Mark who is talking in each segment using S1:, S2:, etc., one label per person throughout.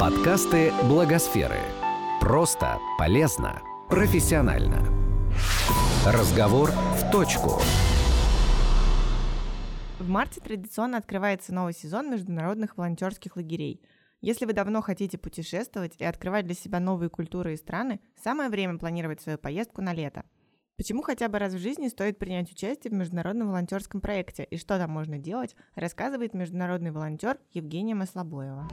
S1: Подкасты Благосферы. Просто, полезно, профессионально. Разговор в точку.
S2: В марте традиционно открывается новый сезон международных волонтерских лагерей. Если вы давно хотите путешествовать и открывать для себя новые культуры и страны, самое время планировать свою поездку на лето. Почему хотя бы раз в жизни стоит принять участие в международном волонтерском проекте и что там можно делать, рассказывает международный волонтер Евгения Маслобоева.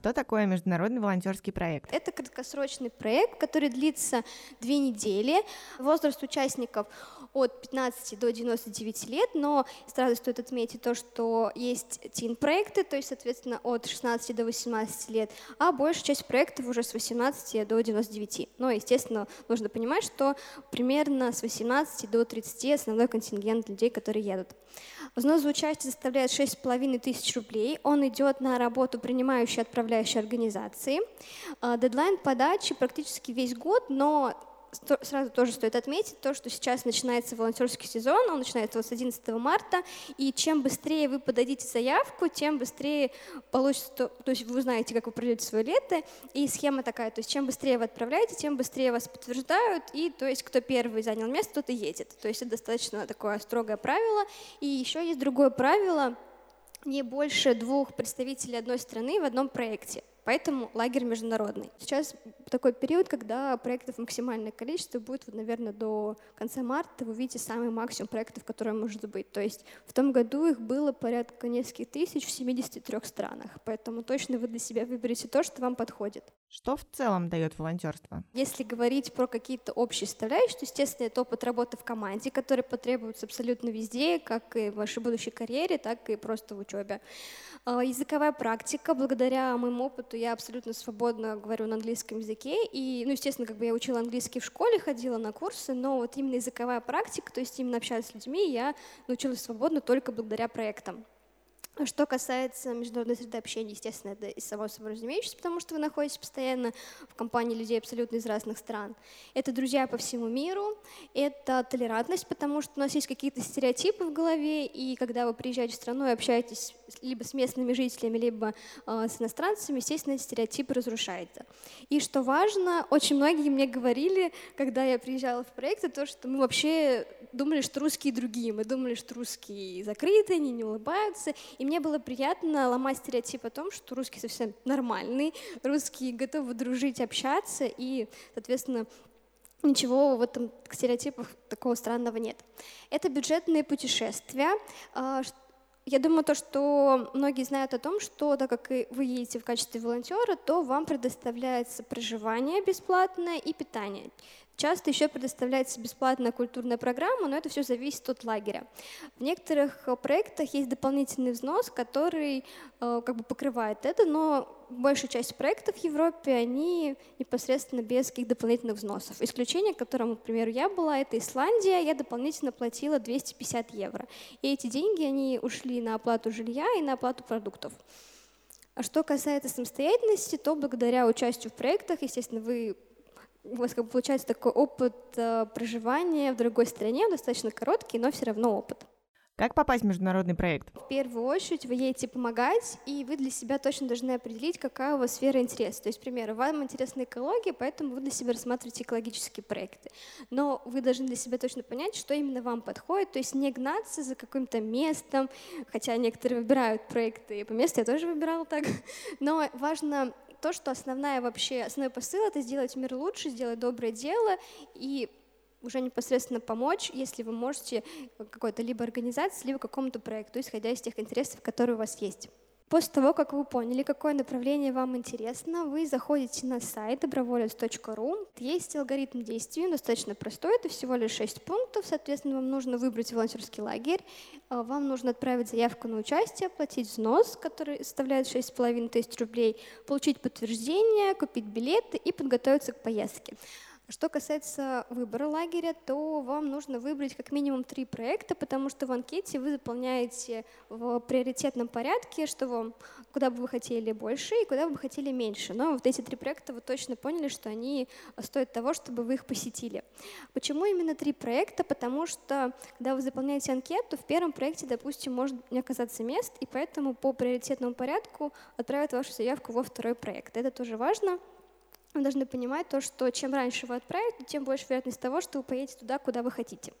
S2: Что такое международный волонтерский проект?
S3: Это краткосрочный проект, который длится две недели. Возраст участников от 15 до 99 лет, но сразу стоит отметить то, что есть тин-проекты, то есть, соответственно, от 16 до 18 лет, а большая часть проектов уже с 18 до 99. Но, естественно, нужно понимать, что примерно с 18 до 30 основной контингент людей, которые едут. Взнос за участие составляет 6,5 тысяч рублей. Он идет на работу принимающей отправляющей организации. А, дедлайн подачи практически весь год, но сразу тоже стоит отметить то, что сейчас начинается волонтерский сезон, он начинается с 11 марта, и чем быстрее вы подадите заявку, тем быстрее получится, то, то есть вы узнаете, как вы пройдете свое лето, и схема такая, то есть чем быстрее вы отправляете, тем быстрее вас подтверждают, и то есть кто первый занял место, тот и едет. То есть это достаточно такое строгое правило. И еще есть другое правило, не больше двух представителей одной страны в одном проекте. Поэтому лагерь международный. Сейчас такой период, когда проектов максимальное количество будет, вот, наверное, до конца марта вы увидите самый максимум проектов, которые может быть. То есть в том году их было порядка нескольких тысяч в 73 странах. Поэтому точно вы для себя выберете то, что вам подходит.
S2: Что в целом дает волонтерство?
S3: Если говорить про какие-то общие составляющие, то, естественно, это опыт работы в команде, который потребуется абсолютно везде, как и в вашей будущей карьере, так и просто в учебе. А, языковая практика. Благодаря моему опыту я абсолютно свободно говорю на английском языке. И, ну, естественно, как бы я учила английский в школе, ходила на курсы, но вот именно языковая практика, то есть именно общаться с людьми, я научилась свободно только благодаря проектам. Что касается международной среды общения, естественно, это и само собой разумеющееся, потому что вы находитесь постоянно в компании людей абсолютно из разных стран. Это друзья по всему миру, это толерантность, потому что у нас есть какие-то стереотипы в голове, и когда вы приезжаете в страну и общаетесь либо с местными жителями, либо э, с иностранцами, естественно, эти стереотипы разрушаются. И что важно, очень многие мне говорили, когда я приезжала в проекты, то, что мы вообще думали, что русские другие, мы думали, что русские закрыты, они не улыбаются, и мне было приятно ломать стереотип о том, что русский совсем нормальный, русские готовы дружить, общаться, и, соответственно, Ничего в этом стереотипах такого странного нет. Это бюджетные путешествия. А, я думаю, то, что многие знают о том, что так как вы едете в качестве волонтера, то вам предоставляется проживание бесплатное и питание. Часто еще предоставляется бесплатная культурная программа, но это все зависит от лагеря. В некоторых э, проектах есть дополнительный взнос, который э, как бы покрывает это, но большая часть проектов в Европе, они непосредственно без каких дополнительных взносов. Исключение, которым, к примеру, я была, это Исландия, я дополнительно платила 250 евро. И эти деньги, они ушли на оплату жилья и на оплату продуктов. А что касается самостоятельности, то благодаря участию в проектах, естественно, вы у вас как бы получается такой опыт э, проживания в другой стране, достаточно короткий, но все равно опыт.
S2: Как попасть в международный проект?
S3: В первую очередь вы едете помогать, и вы для себя точно должны определить, какая у вас сфера интереса. То есть, к примеру, вам интересна экология, поэтому вы для себя рассматриваете экологические проекты. Но вы должны для себя точно понять, что именно вам подходит, то есть не гнаться за каким-то местом, хотя некоторые выбирают проекты и по месту, я тоже выбирала так. Но важно то, что основная вообще, основной посыл — это сделать мир лучше, сделать доброе дело и уже непосредственно помочь, если вы можете какой-то либо организации, либо какому-то проекту, исходя из тех интересов, которые у вас есть. После того, как вы поняли, какое направление вам интересно, вы заходите на сайт доброволец.ру. Есть алгоритм действий, он достаточно простой, это всего лишь 6 пунктов. Соответственно, вам нужно выбрать волонтерский лагерь, а, вам нужно отправить заявку на участие, оплатить взнос, который составляет 6,5 тысяч рублей, получить подтверждение, купить билеты и подготовиться к поездке. Что касается выбора лагеря, то вам нужно выбрать как минимум три проекта, потому что в анкете вы заполняете в приоритетном порядке, что вам, куда бы вы хотели больше и куда бы вы хотели меньше. Но вот эти три проекта вы точно поняли, что они стоят того, чтобы вы их посетили. Почему именно три проекта? Потому что, когда вы заполняете анкету, в первом проекте, допустим, может не оказаться мест, и поэтому по приоритетному порядку отправят вашу заявку во второй проект. Это тоже важно вы должны понимать то, что чем раньше вы отправите, тем больше вероятность того, что вы поедете туда, куда вы хотите.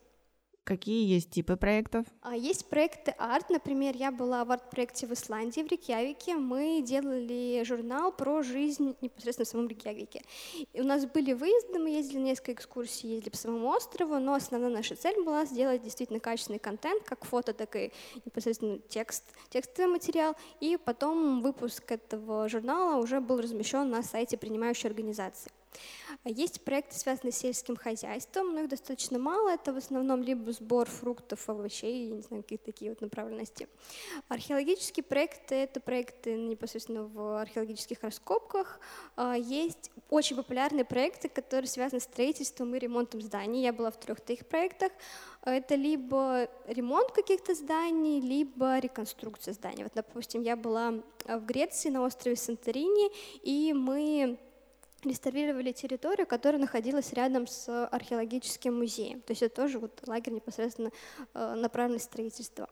S2: Какие есть типы проектов?
S3: А, есть проекты арт. Например, я была в арт-проекте в Исландии, в Рейкьявике. Мы делали журнал про жизнь непосредственно в самом Рейкьявике. И у нас были выезды, мы ездили несколько экскурсий, ездили по самому острову, но основная наша цель была сделать действительно качественный контент, как фото, так и непосредственно текст, текстовый материал. И потом выпуск этого журнала уже был размещен на сайте принимающей организации. Есть проекты, связанные с сельским хозяйством, но их достаточно мало. Это в основном либо сбор фруктов, овощей, я не знаю, какие-то такие вот направленности. Археологические проекты — это проекты непосредственно в археологических раскопках. А, есть очень популярные проекты, которые связаны с строительством и ремонтом зданий. Я была в трех таких проектах. Это либо ремонт каких-то зданий, либо реконструкция зданий. Вот, допустим, я была в Греции на острове Санторини, и мы реставрировали территорию, которая находилась рядом с археологическим музеем. То есть это тоже вот лагерь непосредственно э, направленный строительства.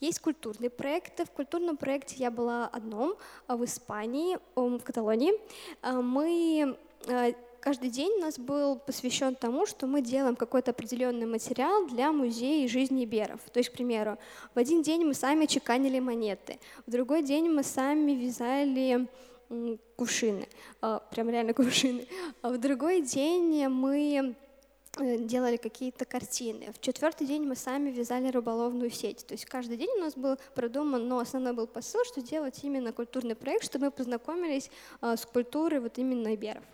S3: Есть культурные проекты. В культурном проекте я была одном а в Испании, в Каталонии. Э, мы э, каждый день у нас был посвящен тому, что мы делаем какой-то определенный материал для музея жизни Иберов. То есть, к примеру, в один день мы сами чеканили монеты, в другой день мы сами вязали кувшины, а, прям реально кувшины. А в другой день мы э, делали какие-то картины. В четвертый день мы сами вязали рыболовную сеть. То есть каждый день у нас был продуман, но основной был посыл, что делать именно культурный проект, чтобы мы познакомились а, с культурой вот именно иберов.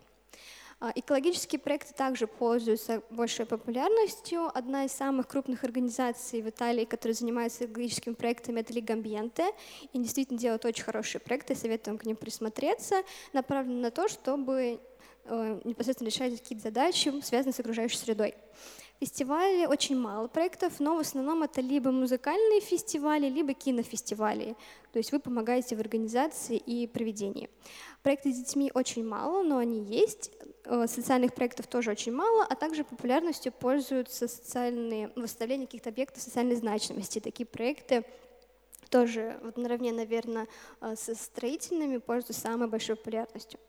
S3: А, экологические проекты также пользуются большой популярностью. Одна из самых крупных организаций в Италии, которая занимается экологическими проектами, это Лига Амбиенте. И действительно делают очень хорошие проекты, советуем к ним присмотреться, направлены на то, чтобы э, непосредственно решать какие-то задачи, связанные с окружающей средой. Фестивали очень мало проектов, но в основном это либо музыкальные фестивали, либо кинофестивали. То есть вы помогаете в организации и проведении. Проекты с детьми очень мало, но они есть. Э, социальных проектов тоже очень мало, а также популярностью пользуются социальные выставления каких-то объектов социальной значимости. Такие проекты тоже вот наравне, наверное, э, со строительными пользуются самой большой популярностью.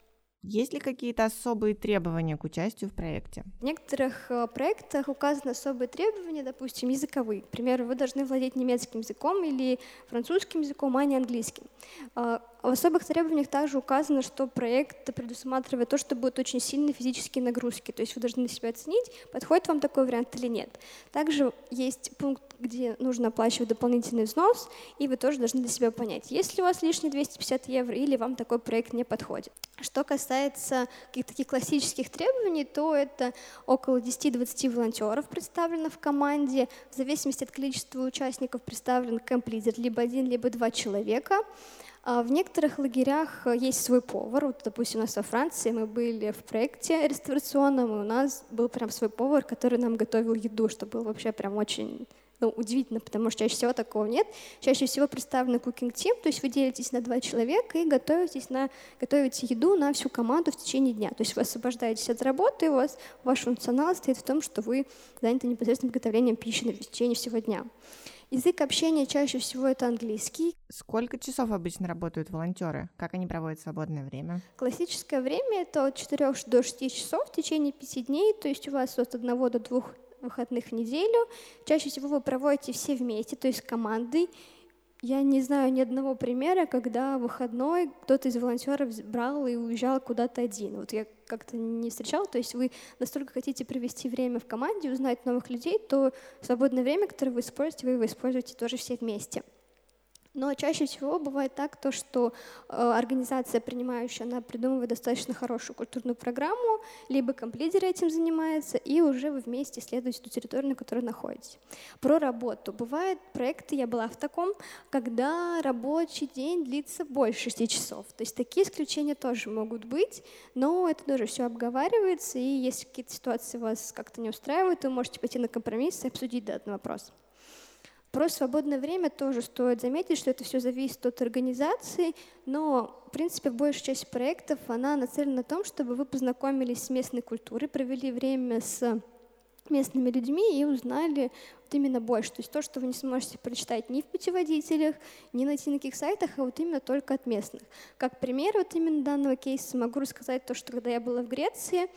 S2: Есть ли какие-то особые требования к участию в проекте?
S3: В некоторых э, проектах указаны особые требования, допустим, языковые. К примеру, вы должны владеть немецким языком или французским языком, а не английским. В особых требованиях также указано, что проект предусматривает то, что будут очень сильные физические нагрузки. То есть вы должны себя оценить, подходит вам такой вариант или нет. Также есть пункт, где нужно оплачивать дополнительный взнос, и вы тоже должны для себя понять, есть ли у вас лишние 250 евро или вам такой проект не подходит. Что касается каких-то таких классических требований, то это около 10-20 волонтеров представлено в команде. В зависимости от количества участников представлен комплизер, либо один, либо два человека. А в некоторых лагерях э, есть свой повар. Вот, допустим, у нас во Франции мы были в проекте реставрационном, и у нас был прям свой повар, который нам готовил еду, что было вообще прям очень ну, удивительно, потому что чаще всего такого нет. Чаще всего представлен cooking team, то есть вы делитесь на два человека и готовитесь на, готовите еду на всю команду в течение дня. То есть вы освобождаетесь от работы, и у вас ваш функционал стоит в том, что вы заняты непосредственно приготовлением пищи на течение всего дня. Язык общения чаще всего это английский.
S2: Сколько часов обычно работают волонтеры? Как они проводят свободное время?
S3: Классическое время это от 4 до 6 часов в течение 5 дней, то есть у вас от 1 до 2 выходных в неделю. Чаще всего вы проводите все вместе, то есть командой. Я не знаю ни одного примера, когда выходной кто-то из волонтеров брал и уезжал куда-то один. Вот я как-то не встречала. То есть вы настолько хотите провести время в команде, узнать новых людей, то свободное время, которое вы используете, вы его используете тоже все вместе. Но чаще всего бывает так, то, что э, организация, принимающая, она придумывает достаточно хорошую культурную программу, либо комплидер этим занимается, и уже вы вместе исследуете ту территорию, на которой находитесь. Про работу. Бывают проекты, я была в таком, когда рабочий день длится больше 6 часов. То есть такие исключения тоже могут быть, но это тоже все обговаривается, и если какие-то ситуации вас как-то не устраивают, вы можете пойти на компромисс и обсудить данный вопрос. Про свободное время тоже стоит заметить, что это все зависит от организации, но, в принципе, большая часть проектов, она нацелена на том, чтобы вы познакомились с местной культурой, провели время с местными людьми и узнали вот именно больше. То есть то, что вы не сможете прочитать ни в путеводителях, ни на каких сайтах, а вот именно только от местных. Как пример вот именно данного кейса могу рассказать то, что когда я была в Греции,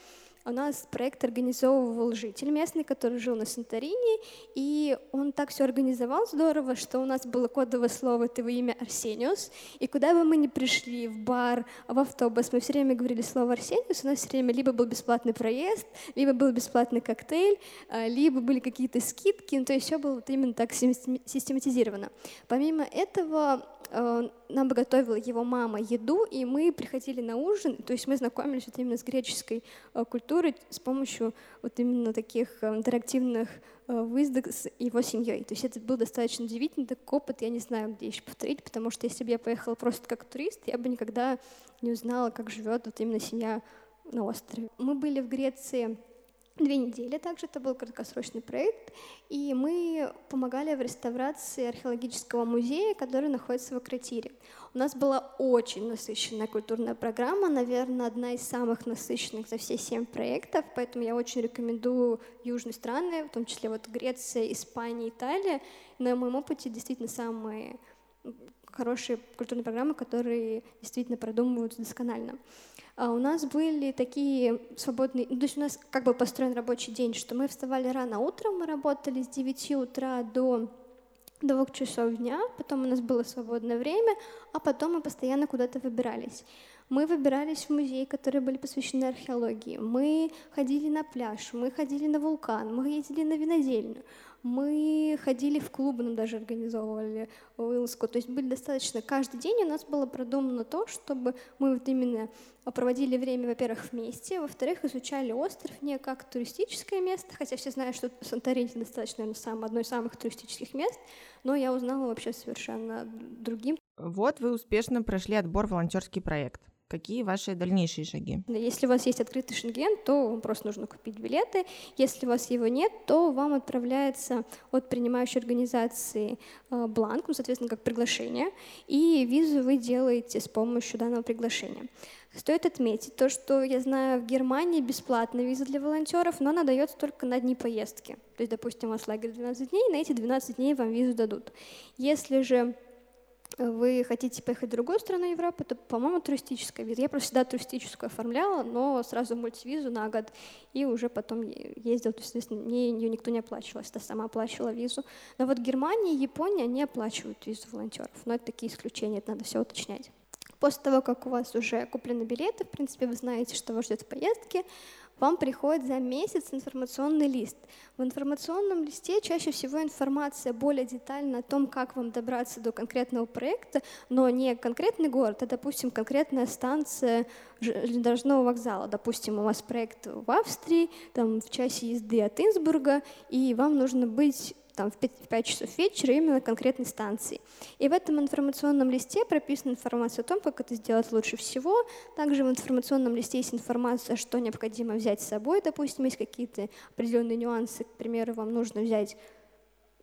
S3: у нас проект организовывал житель местный, который жил на Санторини, и он так все организовал здорово, что у нас было кодовое слово «это его имя Арсениус», и куда бы мы ни пришли, в бар, в автобус, мы все время говорили слово Арсениус, у нас все время либо был бесплатный проезд, либо был бесплатный коктейль, а, либо были какие-то скидки, ну, то есть все было вот именно так систематизировано. Помимо этого, Э, нам бы готовила его мама еду, и мы приходили на ужин, то есть мы знакомились вот именно с греческой э, культурой с помощью вот именно таких э, интерактивных выездок с его семьей. То есть это был достаточно удивительный такой опыт, я не знаю, где еще повторить, потому что если бы я поехала просто как турист, я бы никогда не узнала, как живет вот именно семья на острове. Мы были в Греции две недели также, это был краткосрочный проект, и мы помогали в реставрации археологического музея, который находится в Акротире. У нас была очень насыщенная культурная программа, наверное, одна из самых насыщенных за все семь проектов, поэтому я очень рекомендую южные страны, в том числе вот Греция, Испания, Италия. На моем опыте действительно самые хорошие культурные программы, которые действительно продумываются досконально. А у нас были такие свободные, ну, то есть у нас как бы построен рабочий день, что мы вставали рано утром, мы работали с 9 утра до двух часов дня, потом у нас было свободное время, а потом мы постоянно куда-то выбирались. Мы выбирались в музей, которые были посвящены археологии. Мы ходили на пляж, мы ходили на вулкан, мы ездили на винодельню. Мы ходили в клубы, нам даже организовывали вылазку. То есть были достаточно... Каждый день у нас было продумано то, чтобы мы вот именно проводили время, во-первых, вместе, во-вторых, изучали остров не как туристическое место, хотя все знают, что Санторини достаточно, наверное, сам, одно из самых туристических мест, но я узнала вообще совершенно другим.
S2: Вот вы успешно прошли отбор в волонтерский проект. Какие ваши дальнейшие шаги?
S3: Если у вас есть открытый шенген, то вам просто нужно купить билеты. Если у вас его нет, то вам отправляется от принимающей организации э, бланк, ну, соответственно, как приглашение, и визу вы делаете с помощью данного приглашения. Стоит отметить то, что я знаю, в Германии бесплатная виза для волонтеров, но она дается только на дни поездки. То есть, допустим, у вас лагерь 12 дней, на эти 12 дней вам визу дадут. Если же вы хотите поехать в другую страну Европы, то, по-моему, туристическая виза. Я просто всегда туристическую оформляла, но сразу мультивизу на год, и уже потом ездила, то есть, мне ее никто не оплачивал, я сама оплачивала визу. Но вот Германия и Япония не оплачивают визу волонтеров, но это такие исключения, это надо все уточнять. После того, как у вас уже куплены билеты, в принципе, вы знаете, что вас ждет в поездке, вам приходит за месяц информационный лист. В информационном листе чаще всего информация более детальна о том, как вам добраться до конкретного проекта, но не конкретный город, а, допустим, конкретная станция железнодорожного вокзала. Допустим, у вас проект в Австрии, там в часе езды от Инсбурга, и вам нужно быть там, в 5, в 5 часов вечера именно конкретной станции. И в этом информационном листе прописана информация о том, как это сделать лучше всего. Также в информационном листе есть информация, что необходимо взять с собой. Допустим, есть какие-то определенные нюансы. К примеру, вам нужно взять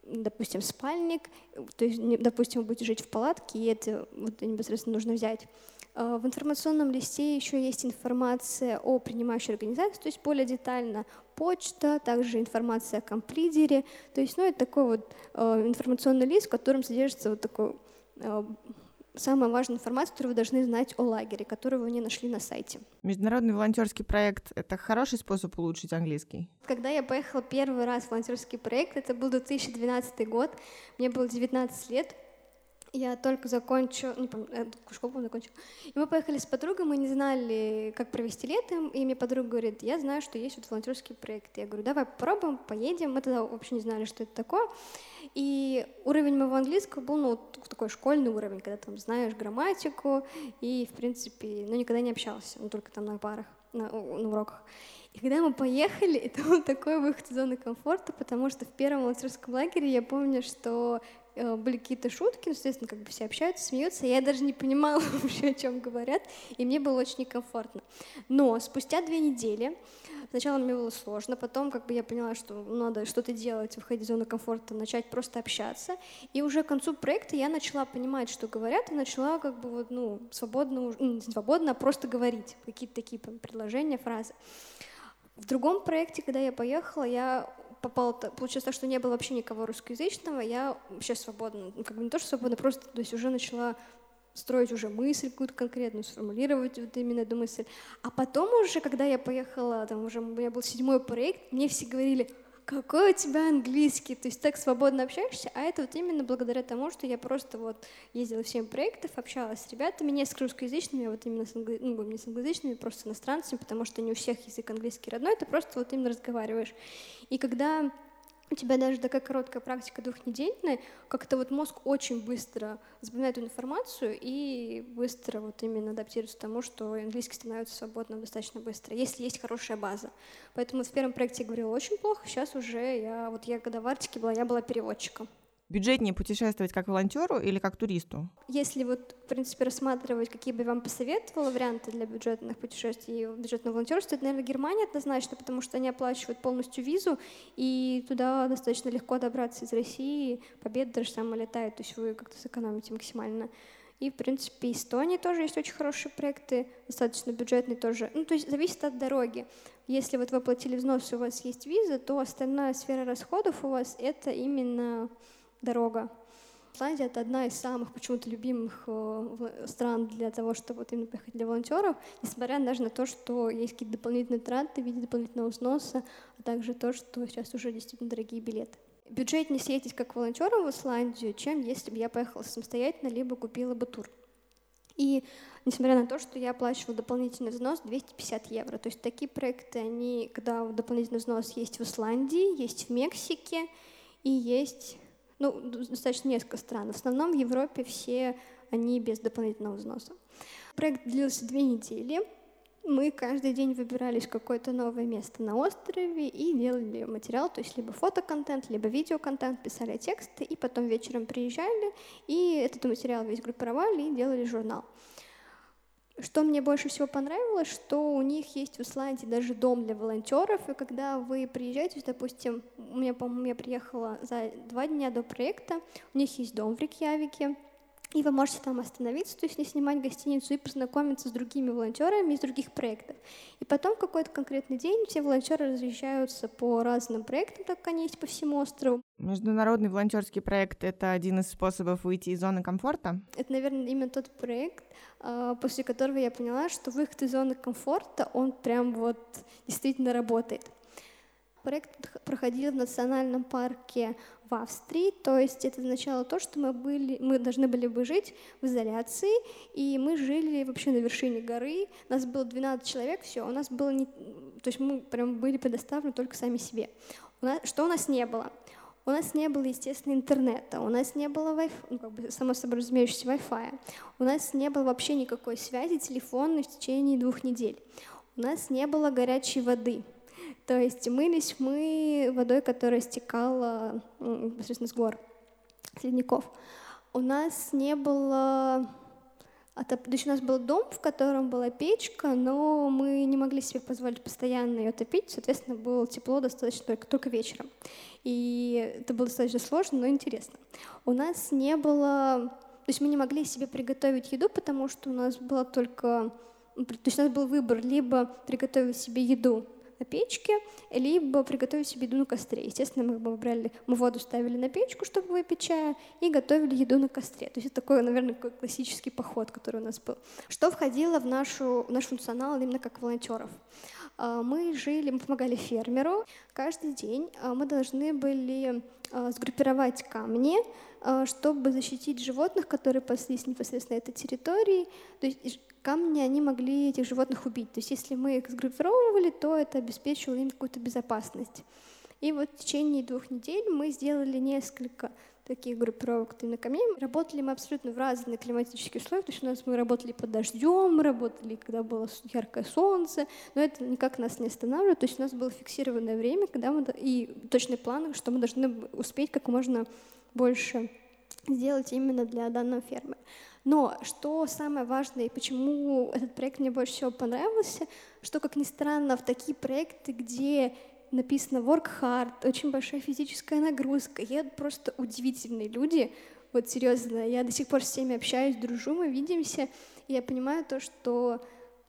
S3: допустим, спальник, то есть, допустим, вы будете жить в палатке, и это вот, непосредственно нужно взять. А, в информационном листе еще есть информация о принимающей организации, то есть более детально почта, также информация о комплидере. То есть, ну, это такой вот э, информационный лист, в котором содержится вот такой э, самая важная информация, которую вы должны знать о лагере, которую вы не нашли на сайте.
S2: Международный волонтерский проект — это хороший способ улучшить английский?
S3: Когда я поехала первый раз в волонтерский проект, это был 2012 год, мне было 19 лет, я только закончу, не помню, э, школу закончу. И мы поехали с подругой, мы не знали, как провести лето, и мне подруга говорит, я знаю, что есть вот волонтерский проект. Я говорю, давай попробуем, поедем. Мы тогда вообще не знали, что это такое. И уровень моего английского был, ну, такой школьный уровень, когда там знаешь грамматику и, в принципе, ну, никогда не общался, ну, только там на парах, на, на уроках. И когда мы поехали, это был такой выход из зоны комфорта, потому что в первом волонтерском лагере я помню, что были какие-то шутки, ну, естественно, как бы все общаются, смеются, я даже не понимала вообще, о чем говорят, и мне было очень некомфортно. Но спустя две недели Сначала мне было сложно, потом как бы я поняла, что надо что-то делать, выходить из зоны комфорта, начать просто общаться. И уже к концу проекта я начала понимать, что говорят, и начала как бы вот, ну, свободно, ну, не свободно, а просто говорить какие-то такие предложения, фразы. В другом проекте, когда я поехала, я попала, получилось так, что не было вообще никого русскоязычного, я вообще свободно, ну, как бы не то, что свободно, просто, то есть уже начала строить уже мысль какую-то конкретную, сформулировать вот именно эту мысль. А потом уже, когда я поехала, там уже у меня был седьмой проект, мне все говорили, какой у тебя английский, то есть так свободно общаешься, а это вот именно благодаря тому, что я просто вот ездила в 7 проектов, общалась с ребятами, не с русскоязычными, а вот именно с, англи... ну, не с англоязычными, просто с иностранцами, потому что не у всех язык английский родной, ты просто вот именно разговариваешь. И когда у тебя даже такая короткая практика двухнедельная, как-то вот мозг очень быстро запоминает эту информацию и быстро вот именно адаптируется к тому, что английский становится свободным достаточно быстро, если есть хорошая база. Поэтому в первом проекте я говорила очень плохо, сейчас уже я, вот я когда в Арктике была, я была переводчиком
S2: бюджетнее путешествовать как волонтеру или как туристу?
S3: Если вот, в принципе, рассматривать, какие бы я вам посоветовала варианты для бюджетных путешествий и бюджетного волонтерства, это, наверное, Германия однозначно, потому что они оплачивают полностью визу, и туда достаточно легко добраться из России, победа даже сама летает, то есть вы как-то сэкономите максимально. И, в принципе, Эстония тоже есть очень хорошие проекты, достаточно бюджетные тоже. Ну, то есть зависит от дороги. Если вот вы оплатили взнос, и у вас есть виза, то остальная сфера расходов у вас — это именно дорога. Исландия — это одна из самых почему-то любимых э, стран для того, чтобы вот именно поехать для волонтеров, несмотря даже на то, что есть какие-то дополнительные траты в виде дополнительного взноса, а также то, что сейчас уже действительно дорогие билеты. Бюджетнее съездить как волонтером в Исландию, чем если бы я поехала самостоятельно, либо купила бы тур. И несмотря на то, что я оплачивала дополнительный взнос 250 евро. То есть такие проекты, они, когда дополнительный взнос есть в Исландии, есть в Мексике и есть ну, достаточно несколько стран. В основном в Европе все они без дополнительного взноса. Проект длился две недели. Мы каждый день выбирались в какое-то новое место на острове и делали материал, то есть либо фотоконтент, либо видеоконтент, писали тексты, и потом вечером приезжали, и этот материал весь группировали и делали журнал. Что мне больше всего понравилось, что у них есть в Исландии даже дом для волонтеров, и когда вы приезжаете, допустим, у меня, по-моему, я приехала за два дня до проекта, у них есть дом в Рикьявике, и вы можете там остановиться, то есть не снимать гостиницу и познакомиться с другими волонтерами из других проектов. И потом какой-то конкретный день все волонтеры разъезжаются по разным проектам, так как они есть по всему острову.
S2: Международный волонтерский проект — это один из способов выйти из зоны комфорта?
S3: Это, наверное, именно тот проект, а, после которого я поняла, что выход из зоны комфорта, он прям вот действительно работает. Проект проходил в национальном парке в Австрии, то есть это означало то, что мы, были, мы должны были бы жить в изоляции, и мы жили вообще на вершине горы, у нас было 12 человек, все, у нас было не... То есть мы прям были предоставлены только сами себе. У нас... Что у нас не было? У нас не было, естественно, интернета, у нас не было Wi-Fi, ну, как бы, само собой разумеющегося Wi-Fi, у нас не было вообще никакой связи телефонной в течение двух недель, у нас не было горячей воды, то есть мылись мы водой, которая стекала непосредственно с гор, с ледников. У нас не было... То есть у нас был дом, в котором была печка, но мы не могли себе позволить постоянно ее топить, соответственно, было тепло достаточно только, только вечером. И это было достаточно сложно, но интересно. У нас не было... То есть мы не могли себе приготовить еду, потому что у нас было только... То есть у нас был выбор либо приготовить себе еду на печке, либо приготовить себе еду на костре. Естественно, мы выбрали, мы воду ставили на печку, чтобы выпить чая, и готовили еду на костре. То есть это такой, наверное, такой классический поход, который у нас был. Что входило в, нашу, в наш функционал именно как волонтеров? А, мы жили, мы помогали фермеру. Каждый день а, мы должны были а, сгруппировать камни, чтобы защитить животных, которые паслись непосредственно этой территории. То есть камни, они могли этих животных убить. То есть если мы их сгруппировывали, то это обеспечивало им какую-то безопасность. И вот в течение двух недель мы сделали несколько таких группировок именно ко мне. Работали мы абсолютно в разные климатические условия, то есть у нас мы работали под дождем, работали, когда было яркое солнце, но это никак нас не останавливает, то есть у нас было фиксированное время, когда мы, и точный план, что мы должны успеть как можно больше сделать именно для данной фермы. Но что самое важное и почему этот проект мне больше всего понравился, что, как ни странно, в такие проекты, где написано work hard, очень большая физическая нагрузка. Едут просто удивительные люди. Вот серьезно, я до сих пор с всеми общаюсь, дружу, мы видимся, и я понимаю то, что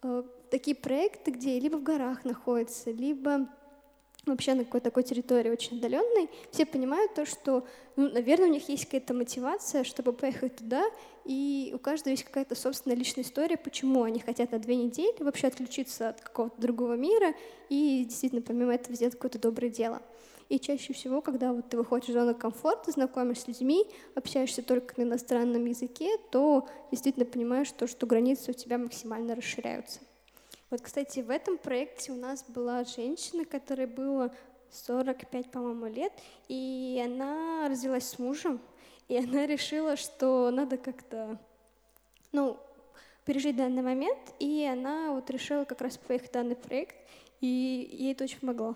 S3: э, такие проекты, где либо в горах находятся, либо вообще на какой-то такой территории очень отдаленной, все понимают то, что, ну, наверное, у них есть какая-то мотивация, чтобы поехать туда, и у каждого есть какая-то собственная личная история, почему они хотят на две недели вообще отключиться от какого-то другого мира и действительно помимо этого сделать какое-то доброе дело. И чаще всего, когда вот ты выходишь из зоны комфорта, знакомишься с людьми, общаешься только на иностранном языке, то действительно понимаешь то, что границы у тебя максимально расширяются. Вот, кстати, в этом проекте у нас была женщина, которой было 45, по-моему, лет, и она развелась с мужем, и она решила, что надо как-то, ну, пережить данный момент, и она вот решила как раз поехать в данный проект, и ей это очень помогло.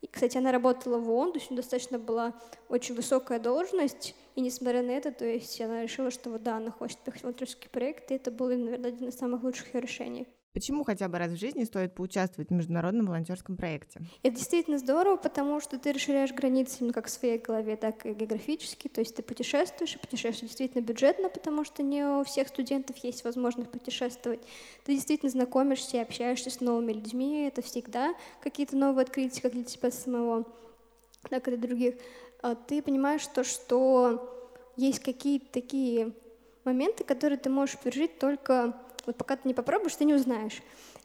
S3: И, кстати, она работала в ООН, то есть у нее достаточно была очень высокая должность, и несмотря на это, то есть она решила, что вот да, она хочет поехать в волонтерский проект, и это было, наверное, один из самых лучших ее решений.
S2: Почему хотя бы раз в жизни стоит поучаствовать в международном волонтерском проекте?
S3: Это действительно здорово, потому что ты расширяешь границы именно как в своей голове, так и географически. То есть ты путешествуешь, и путешествуешь действительно бюджетно, потому что не у всех студентов есть возможность путешествовать. Ты действительно знакомишься и общаешься с новыми людьми. Это всегда какие-то новые открытия, как для тебя самого, так и для других. А ты понимаешь то, что есть какие-то такие моменты, которые ты можешь пережить только вот пока ты не попробуешь, ты не узнаешь.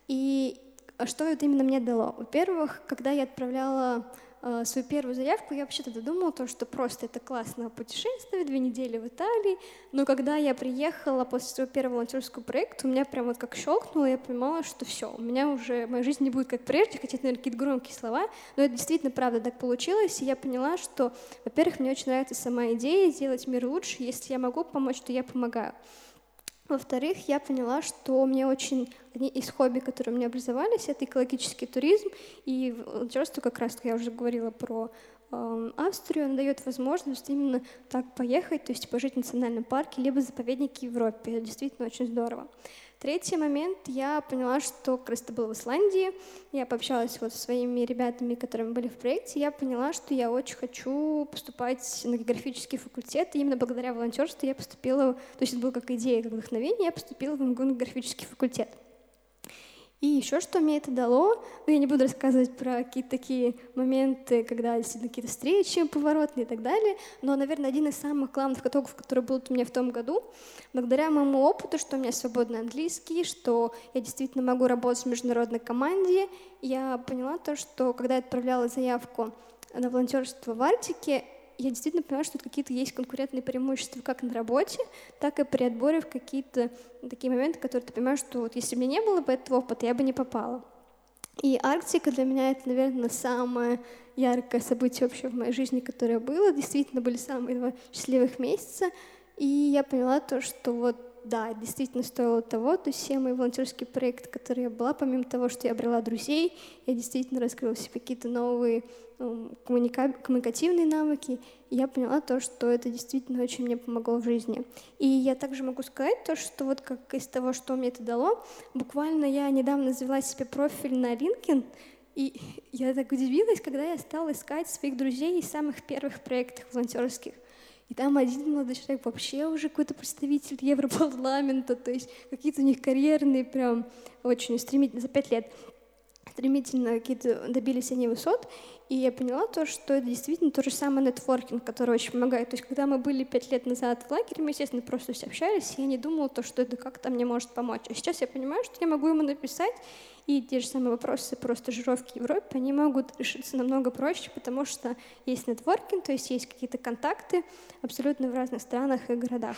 S3: И что это именно мне дало? Во-первых, когда я отправляла э, свою первую заявку, я вообще-то думала, то, что просто это классно путешествие, две недели в Италии, но когда я приехала после своего первого волонтерского проекта, у меня прям вот как щелкнуло, я понимала, что все, у меня уже, моя жизнь не будет как прежде, хотя это, наверное, какие-то громкие слова, но это действительно правда так получилось, и я поняла, что, во-первых, мне очень нравится сама идея сделать мир лучше, если я могу помочь, то я помогаю. Во-вторых, я поняла, что мне очень одни из хобби, которые у меня образовались, это экологический туризм. И волонтерство, как раз я уже говорила про Австрию, она дает возможность именно так поехать, то есть пожить в национальном парке, либо заповеднике Европе. Это действительно очень здорово. Третий момент, я поняла, что как раз это было в Исландии, я пообщалась вот со своими ребятами, которые были в проекте, я поняла, что я очень хочу поступать на географический факультет, и именно благодаря волонтерству я поступила, то есть это было как идея, как вдохновение, я поступила в МГУ на географический факультет. И еще что мне это дало, ну я не буду рассказывать про какие-то такие моменты, когда действительно какие-то встречи поворотные и так далее, но, наверное, один из самых главных итогов, который был у меня в том году, благодаря моему опыту, что у меня свободный английский, что я действительно могу работать в международной команде, я поняла то, что когда я отправляла заявку на волонтерство в Арктике, я действительно понимаю, что какие-то есть конкурентные преимущества как на работе, так и при отборе в какие-то такие моменты, которые ты понимаешь, что вот если бы мне не было бы этого опыта, я бы не попала. И Арктика для меня это, наверное, самое яркое событие вообще в моей жизни, которое было. Действительно, были самые два счастливых месяца. И я поняла то, что вот да, действительно стоило того. То есть все мои волонтерские проекты, которые я была, помимо того, что я обрела друзей, я действительно раскрыла себе какие-то новые ну, коммуника... коммуникативные навыки. Я поняла то, что это действительно очень мне помогло в жизни. И я также могу сказать то, что вот как из того, что мне это дало, буквально я недавно завела себе профиль на LinkedIn, и я так удивилась, когда я стала искать своих друзей из самых первых проектов волонтерских. И там один молодой человек вообще уже какой-то представитель Европарламента, то есть какие-то у них карьерные прям очень стремительно, за пять лет стремительно какие-то добились они высот. И я поняла то, что это действительно то же самое нетворкинг, который очень помогает. То есть, когда мы были пять лет назад в лагере, мы, естественно, просто все общались, и я не думала то, что это как-то мне может помочь. А сейчас я понимаю, что я могу ему написать, и те же самые вопросы про стажировки в Европе, они могут решиться намного проще, потому что есть нетворкинг, то есть есть какие-то контакты абсолютно в разных странах и городах.